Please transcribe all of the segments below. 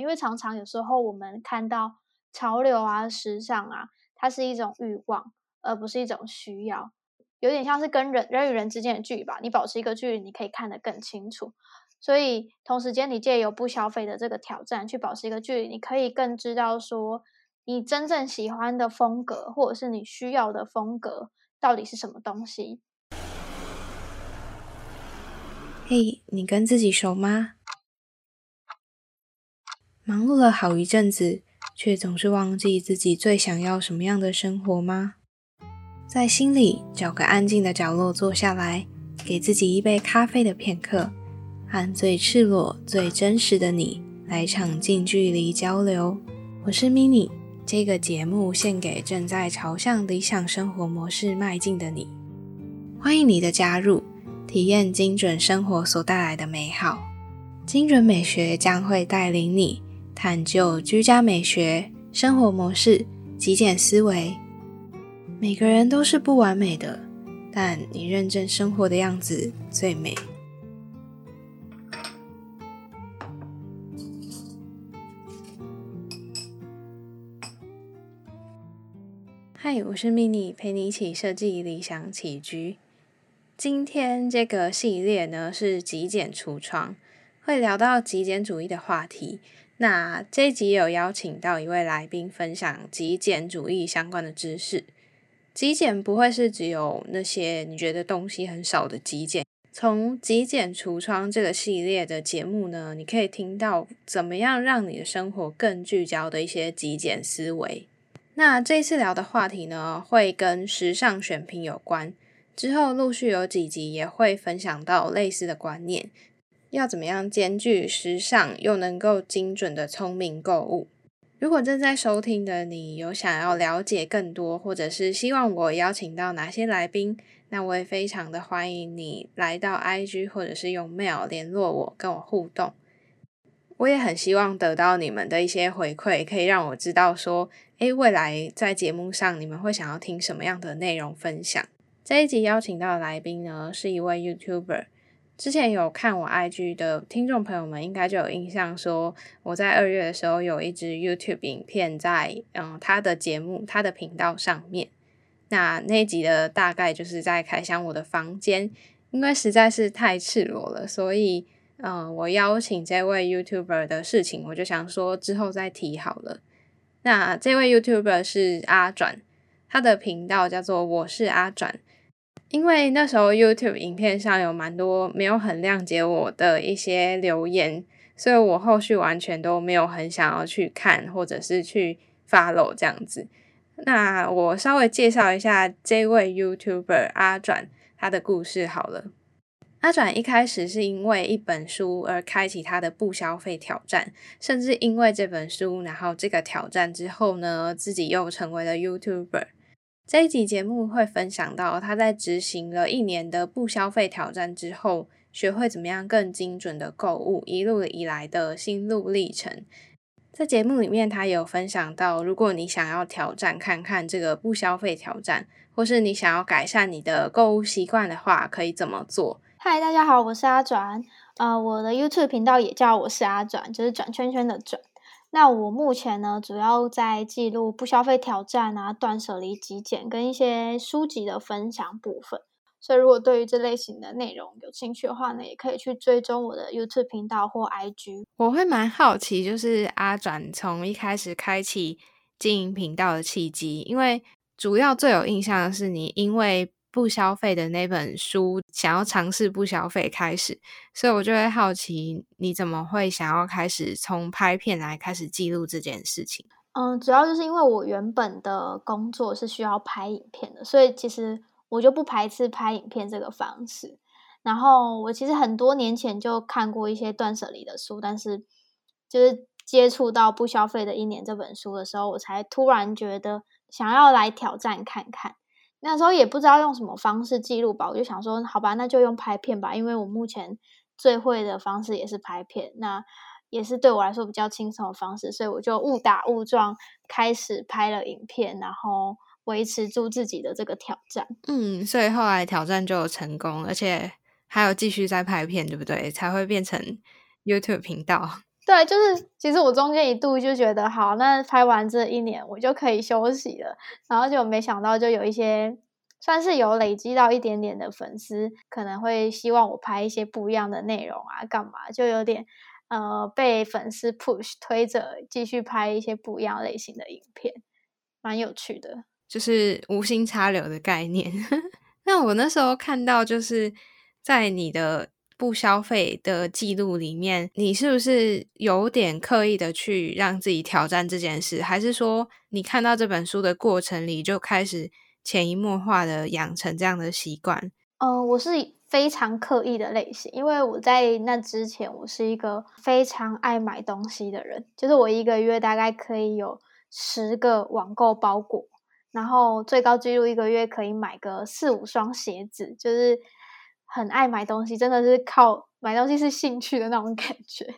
因为常常有时候我们看到潮流啊、时尚啊，它是一种欲望，而不是一种需要，有点像是跟人人与人之间的距离吧。你保持一个距离，你可以看得更清楚。所以同时间，你借由不消费的这个挑战去保持一个距离，你可以更知道说你真正喜欢的风格，或者是你需要的风格到底是什么东西。嘿，你跟自己熟吗？忙碌了好一阵子，却总是忘记自己最想要什么样的生活吗？在心里找个安静的角落坐下来，给自己一杯咖啡的片刻，和最赤裸、最真实的你来场近距离交流。我是 Mini，这个节目献给正在朝向理想生活模式迈进的你，欢迎你的加入。体验精准生活所带来的美好，精准美学将会带领你探究居家美学、生活模式、极简思维。每个人都是不完美的，但你认真生活的样子最美。嗨，我是 mini，陪你一起设计理想起居。今天这个系列呢是极简橱窗，会聊到极简主义的话题。那这一集有邀请到一位来宾分享极简主义相关的知识。极简不会是只有那些你觉得东西很少的极简。从极简橱窗这个系列的节目呢，你可以听到怎么样让你的生活更聚焦的一些极简思维。那这次聊的话题呢，会跟时尚选品有关。之后陆续有几集也会分享到类似的观念，要怎么样兼具时尚又能够精准的聪明购物。如果正在收听的你有想要了解更多，或者是希望我邀请到哪些来宾，那我也非常的欢迎你来到 IG 或者是用 mail 联络我，跟我互动。我也很希望得到你们的一些回馈，可以让我知道说，诶，未来在节目上你们会想要听什么样的内容分享。这一集邀请到的来宾呢，是一位 YouTuber。之前有看我 IG 的听众朋友们，应该就有印象，说我在二月的时候有一支 YouTube 影片在嗯他的节目、他的频道上面。那那集的大概就是在开箱我的房间，因为实在是太赤裸了，所以嗯我邀请这位 YouTuber 的事情，我就想说之后再提好了。那这位 YouTuber 是阿转，他的频道叫做我是阿转。因为那时候 YouTube 影片上有蛮多没有很谅解我的一些留言，所以我后续完全都没有很想要去看或者是去 follow 这样子。那我稍微介绍一下这位 YouTuber 阿转他的故事好了。阿转一开始是因为一本书而开启他的不消费挑战，甚至因为这本书，然后这个挑战之后呢，自己又成为了 YouTuber。这一集节目会分享到他在执行了一年的不消费挑战之后，学会怎么样更精准的购物，一路以来的心路历程。在节目里面，他有分享到，如果你想要挑战看看这个不消费挑战，或是你想要改善你的购物习惯的话，可以怎么做？嗨，大家好，我是阿转，呃，我的 YouTube 频道也叫我是阿转，就是转圈圈的转。那我目前呢，主要在记录不消费挑战啊、断舍离、极简跟一些书籍的分享部分。所以，如果对于这类型的内容有兴趣的话呢，也可以去追踪我的 YouTube 频道或 IG。我会蛮好奇，就是阿转从一开始开启经营频道的契机，因为主要最有印象的是你因为。不消费的那本书，想要尝试不消费开始，所以我就会好奇你怎么会想要开始从拍片来开始记录这件事情。嗯，主要就是因为我原本的工作是需要拍影片的，所以其实我就不排斥拍影片这个方式。然后我其实很多年前就看过一些断舍离的书，但是就是接触到不消费的一年这本书的时候，我才突然觉得想要来挑战看看。那时候也不知道用什么方式记录吧，我就想说，好吧，那就用拍片吧，因为我目前最会的方式也是拍片，那也是对我来说比较轻松的方式，所以我就误打误撞开始拍了影片，然后维持住自己的这个挑战。嗯，所以后来挑战就成功，而且还有继续在拍片，对不对？才会变成 YouTube 频道。对，就是其实我中间一度就觉得，好，那拍完这一年我就可以休息了，然后就没想到就有一些算是有累积到一点点的粉丝，可能会希望我拍一些不一样的内容啊，干嘛，就有点呃被粉丝 push 推着继续拍一些不一样类型的影片，蛮有趣的，就是无心插柳的概念。那我那时候看到就是在你的。不消费的记录里面，你是不是有点刻意的去让自己挑战这件事？还是说你看到这本书的过程里就开始潜移默化的养成这样的习惯？嗯，我是非常刻意的类型，因为我在那之前我是一个非常爱买东西的人，就是我一个月大概可以有十个网购包裹，然后最高纪录一个月可以买个四五双鞋子，就是。很爱买东西，真的是靠买东西是兴趣的那种 感觉，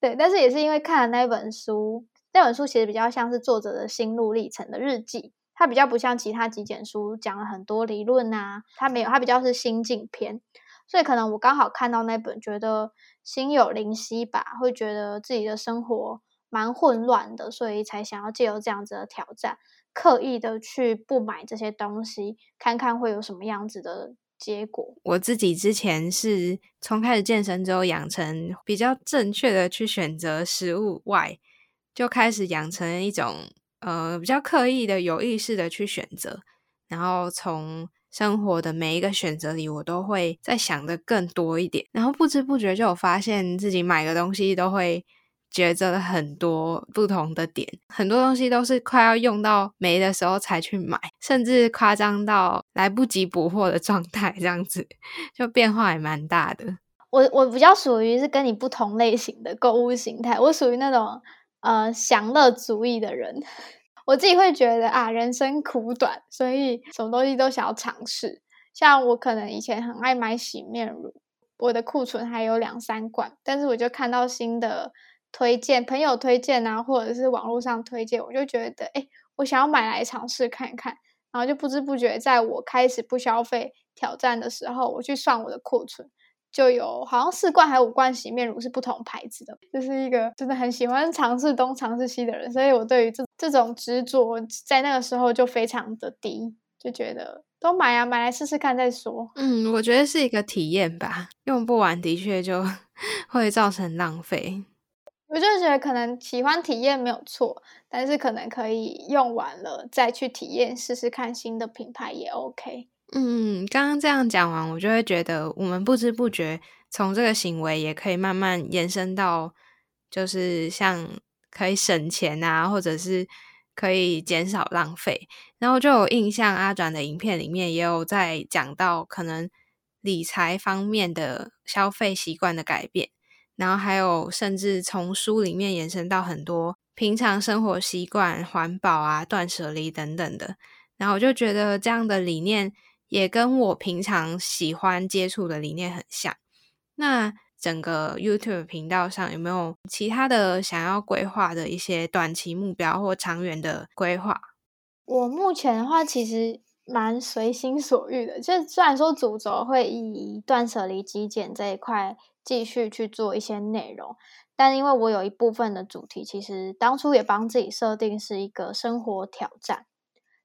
对。但是也是因为看了那本书，那本书其实比较像是作者的心路历程的日记，它比较不像其他极简书讲了很多理论啊，它没有，它比较是心境篇。所以可能我刚好看到那本，觉得心有灵犀吧，会觉得自己的生活蛮混乱的，所以才想要借由这样子的挑战，刻意的去不买这些东西，看看会有什么样子的。结果我自己之前是从开始健身之后养成比较正确的去选择食物外，就开始养成一种呃比较刻意的有意识的去选择，然后从生活的每一个选择里，我都会再想的更多一点，然后不知不觉就有发现自己买个东西都会。抉择了很多不同的点，很多东西都是快要用到没的时候才去买，甚至夸张到来不及补货的状态，这样子就变化也蛮大的。我我比较属于是跟你不同类型的购物形态，我属于那种呃享乐主义的人，我自己会觉得啊，人生苦短，所以什么东西都想要尝试。像我可能以前很爱买洗面乳，我的库存还有两三罐，但是我就看到新的。推荐朋友推荐啊，或者是网络上推荐，我就觉得，哎，我想要买来尝试看看，然后就不知不觉，在我开始不消费挑战的时候，我去算我的库存，就有好像四罐还五罐洗面乳是不同牌子的，就是一个真的很喜欢尝试东尝试西的人，所以我对于这这种执着，在那个时候就非常的低，就觉得都买啊，买来试试看再说。嗯，我觉得是一个体验吧，用不完的确就 会造成浪费。我就觉得可能喜欢体验没有错，但是可能可以用完了再去体验试试看新的品牌也 OK。嗯，刚刚这样讲完，我就会觉得我们不知不觉从这个行为也可以慢慢延伸到，就是像可以省钱啊，或者是可以减少浪费。然后就有印象阿转的影片里面也有在讲到可能理财方面的消费习惯的改变。然后还有，甚至从书里面延伸到很多平常生活习惯、环保啊、断舍离等等的。然后我就觉得这样的理念也跟我平常喜欢接触的理念很像。那整个 YouTube 频道上有没有其他的想要规划的一些短期目标或长远的规划？我目前的话，其实蛮随心所欲的。就虽然说主轴会以断舍离、极简这一块。继续去做一些内容，但因为我有一部分的主题，其实当初也帮自己设定是一个生活挑战，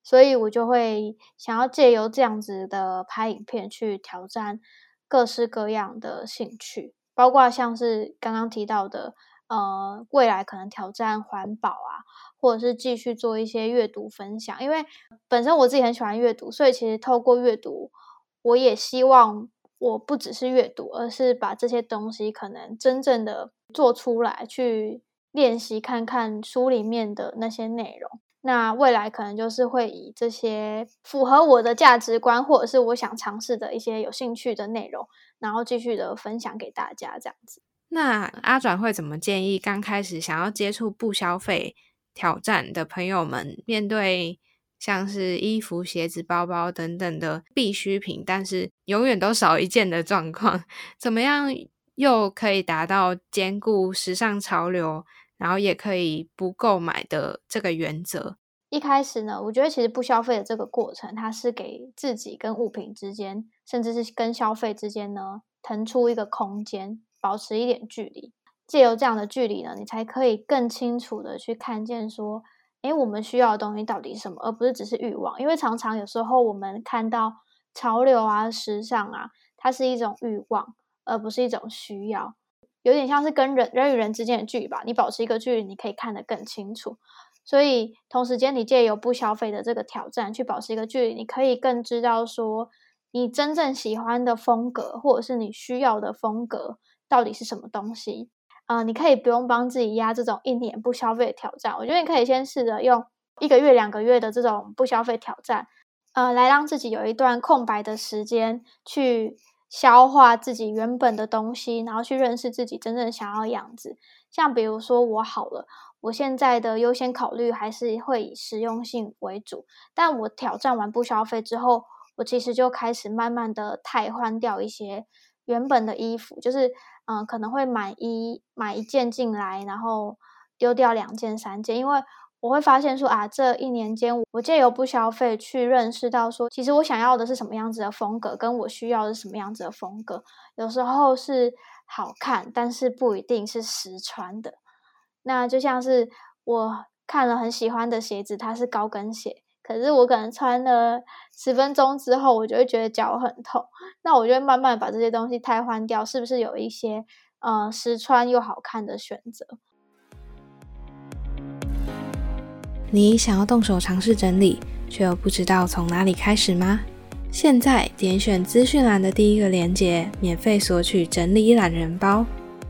所以我就会想要借由这样子的拍影片去挑战各式各样的兴趣，包括像是刚刚提到的，呃，未来可能挑战环保啊，或者是继续做一些阅读分享，因为本身我自己很喜欢阅读，所以其实透过阅读，我也希望。我不只是阅读，而是把这些东西可能真正的做出来，去练习看看书里面的那些内容。那未来可能就是会以这些符合我的价值观，或者是我想尝试的一些有兴趣的内容，然后继续的分享给大家这样子。那阿转会怎么建议刚开始想要接触不消费挑战的朋友们面对？像是衣服、鞋子、包包等等的必需品，但是永远都少一件的状况，怎么样又可以达到兼顾时尚潮流，然后也可以不购买的这个原则？一开始呢，我觉得其实不消费的这个过程，它是给自己跟物品之间，甚至是跟消费之间呢，腾出一个空间，保持一点距离。借由这样的距离呢，你才可以更清楚的去看见说，诶，我们需要的东西到底是什么，而不是只是欲望。因为常常有时候我们看到潮流啊、时尚啊，它是一种欲望，而不是一种需要。有点像是跟人人与人之间的距离吧，你保持一个距离，你可以看得更清楚。所以同时间，你借由不消费的这个挑战去保持一个距离，你可以更知道说，你真正喜欢的风格，或者是你需要的风格到底是什么东西。啊，你可以不用帮自己压这种一年不消费挑战。我觉得你可以先试着用一个月、两个月的这种不消费挑战，呃，来让自己有一段空白的时间去消化自己原本的东西，然后去认识自己真正想要的样子。像比如说，我好了，我现在的优先考虑还是会以实用性为主。但我挑战完不消费之后，我其实就开始慢慢的汰换掉一些原本的衣服，就是。嗯，可能会买一买一件进来，然后丢掉两件、三件，因为我会发现说啊，这一年间我借由不消费去认识到说，其实我想要的是什么样子的风格，跟我需要的是什么样子的风格，有时候是好看，但是不一定是实穿的。那就像是我看了很喜欢的鞋子，它是高跟鞋。可是我可能穿了十分钟之后，我就会觉得脚很痛。那我就会慢慢把这些东西汰换掉，是不是有一些呃实穿又好看的选择？你想要动手尝试整理，却又不知道从哪里开始吗？现在点选资讯栏的第一个链接，免费索取整理懒人包。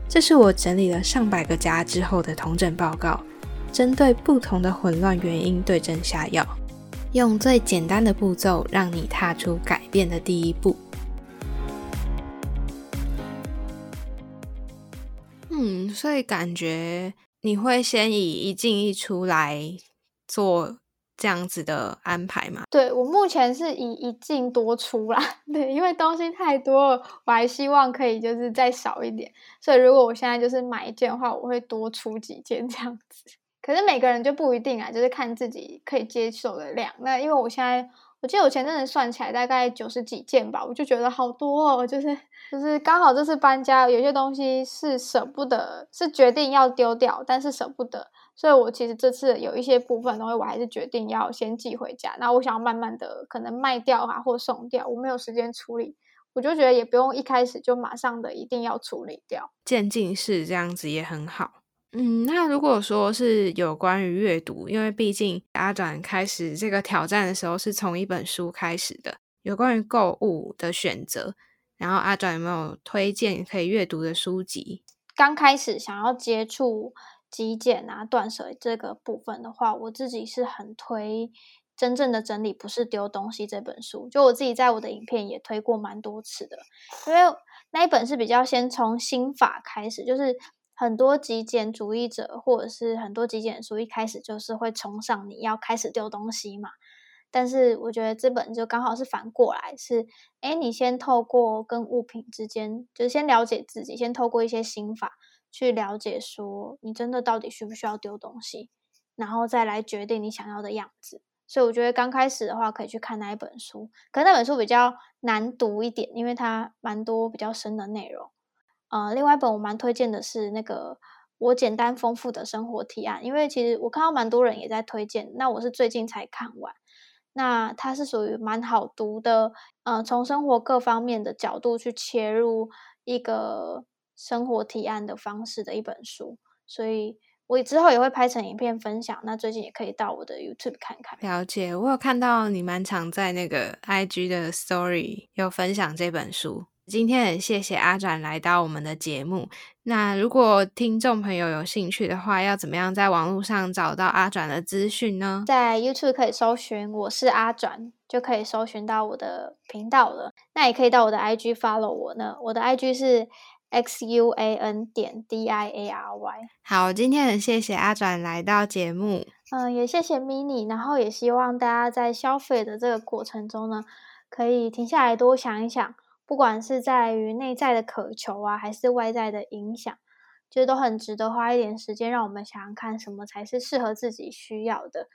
这是我整理了上百个家之后的同整报告，针对不同的混乱原因对症下药。用最简单的步骤，让你踏出改变的第一步。嗯，所以感觉你会先以一进一出来做这样子的安排吗？对我目前是以一进多出啦，对，因为东西太多了，我还希望可以就是再少一点。所以如果我现在就是买一件的话，我会多出几件这样子。可是每个人就不一定啊，就是看自己可以接受的量。那因为我现在，我记得我前阵子算起来大概九十几件吧，我就觉得好多哦，就是就是刚好这次搬家，有些东西是舍不得，是决定要丢掉，但是舍不得，所以我其实这次有一些部分东西，我还是决定要先寄回家。那我想要慢慢的可能卖掉啊，或送掉，我没有时间处理，我就觉得也不用一开始就马上的一定要处理掉，渐进式这样子也很好。嗯，那如果说是有关于阅读，因为毕竟阿转开始这个挑战的时候是从一本书开始的，有关于购物的选择，然后阿转有没有推荐可以阅读的书籍？刚开始想要接触极简啊、断舍这个部分的话，我自己是很推《真正的整理不是丢东西》这本书，就我自己在我的影片也推过蛮多次的，因为那一本是比较先从心法开始，就是。很多极简主义者，或者是很多极简书，一开始就是会崇尚你要开始丢东西嘛。但是我觉得这本就刚好是反过来，是哎，你先透过跟物品之间，就是先了解自己，先透过一些心法去了解，说你真的到底需不需要丢东西，然后再来决定你想要的样子。所以我觉得刚开始的话，可以去看那一本书，可那本书比较难读一点，因为它蛮多比较深的内容。呃，另外一本我蛮推荐的是那个《我简单丰富的生活提案》，因为其实我看到蛮多人也在推荐，那我是最近才看完。那它是属于蛮好读的，呃，从生活各方面的角度去切入一个生活提案的方式的一本书，所以我之后也会拍成影片分享。那最近也可以到我的 YouTube 看看。了解，我有看到你蛮常在那个 IG 的 Story 有分享这本书。今天很谢谢阿转来到我们的节目。那如果听众朋友有兴趣的话，要怎么样在网络上找到阿转的资讯呢？在 YouTube 可以搜寻“我是阿转”，就可以搜寻到我的频道了。那也可以到我的 IG follow 我呢。我的 IG 是 xuan 点 diary。好，今天很谢谢阿转来到节目。嗯，也谢谢 mini，然后也希望大家在消费的这个过程中呢，可以停下来多想一想。不管是在于内在的渴求啊，还是外在的影响，其实都很值得花一点时间，让我们想想看什么才是适合自己需要的。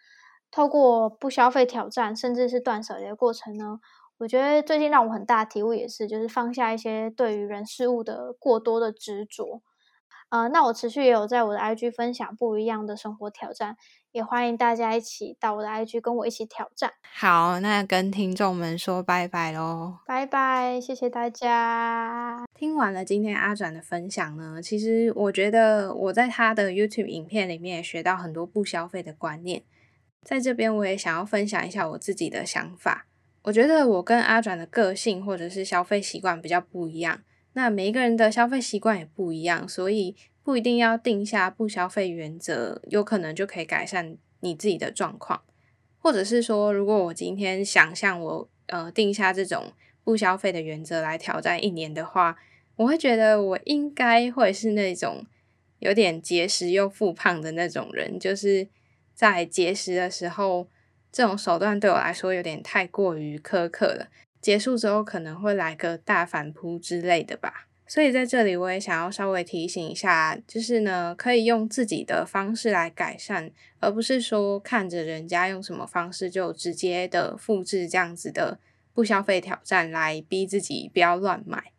透过不消费挑战，甚至是断舍离的过程呢，我觉得最近让我很大的体悟也是，就是放下一些对于人事物的过多的执着。呃，那我持续也有在我的 IG 分享不一样的生活挑战，也欢迎大家一起到我的 IG 跟我一起挑战。好，那跟听众们说拜拜喽！拜拜，谢谢大家。听完了今天阿转的分享呢，其实我觉得我在他的 YouTube 影片里面也学到很多不消费的观念，在这边我也想要分享一下我自己的想法。我觉得我跟阿转的个性或者是消费习惯比较不一样。那每一个人的消费习惯也不一样，所以不一定要定下不消费原则，有可能就可以改善你自己的状况。或者是说，如果我今天想象我呃定下这种不消费的原则来挑战一年的话，我会觉得我应该会是那种有点节食又复胖的那种人，就是在节食的时候，这种手段对我来说有点太过于苛刻了。结束之后可能会来个大反扑之类的吧，所以在这里我也想要稍微提醒一下，就是呢，可以用自己的方式来改善，而不是说看着人家用什么方式就直接的复制这样子的不消费挑战来逼自己不要乱买。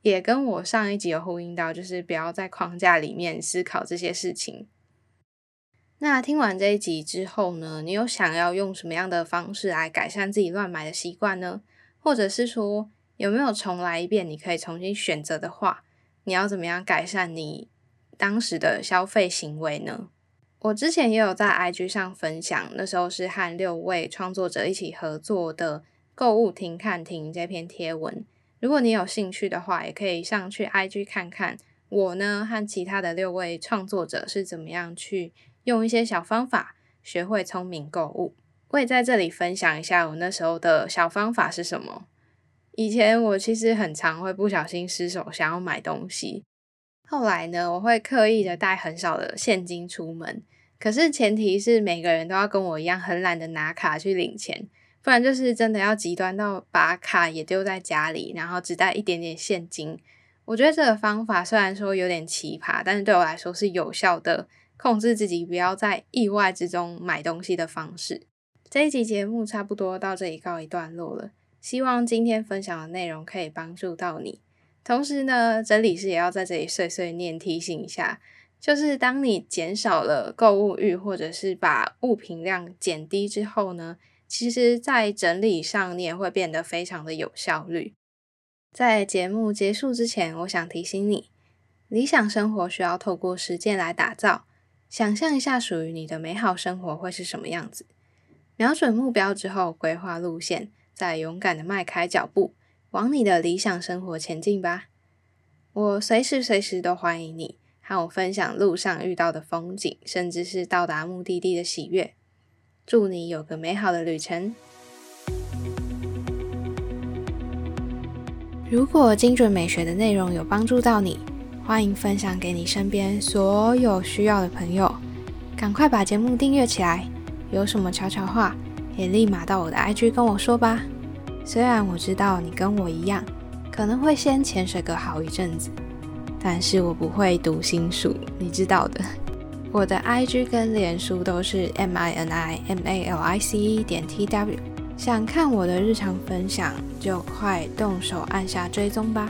也跟我上一集有呼应到，就是不要在框架里面思考这些事情。那听完这一集之后呢，你有想要用什么样的方式来改善自己乱买的习惯呢？或者是说有没有重来一遍？你可以重新选择的话，你要怎么样改善你当时的消费行为呢？我之前也有在 IG 上分享，那时候是和六位创作者一起合作的购物停看停这篇贴文。如果你有兴趣的话，也可以上去 IG 看看我呢和其他的六位创作者是怎么样去用一些小方法学会聪明购物。我也在这里分享一下我那时候的小方法是什么。以前我其实很常会不小心失手想要买东西，后来呢，我会刻意的带很少的现金出门，可是前提是每个人都要跟我一样很懒得拿卡去领钱，不然就是真的要极端到把卡也丢在家里，然后只带一点点现金。我觉得这个方法虽然说有点奇葩，但是对我来说是有效的控制自己不要在意外之中买东西的方式。这一集节目差不多到这里告一段落了，希望今天分享的内容可以帮助到你。同时呢，整理师也要在这里碎碎念提醒一下，就是当你减少了购物欲，或者是把物品量减低之后呢，其实在整理上你也会变得非常的有效率。在节目结束之前，我想提醒你，理想生活需要透过实践来打造。想象一下属于你的美好生活会是什么样子？瞄准目标之后，规划路线，再勇敢的迈开脚步，往你的理想生活前进吧。我随时随地都欢迎你和我分享路上遇到的风景，甚至是到达目的地的喜悦。祝你有个美好的旅程。如果精准美学的内容有帮助到你，欢迎分享给你身边所有需要的朋友。赶快把节目订阅起来。有什么悄悄话，也立马到我的 IG 跟我说吧。虽然我知道你跟我一样，可能会先潜水个好一阵子，但是我不会读心术，你知道的。我的 IG 跟脸书都是 M I N I M A L I C E 点 T W，想看我的日常分享，就快动手按下追踪吧。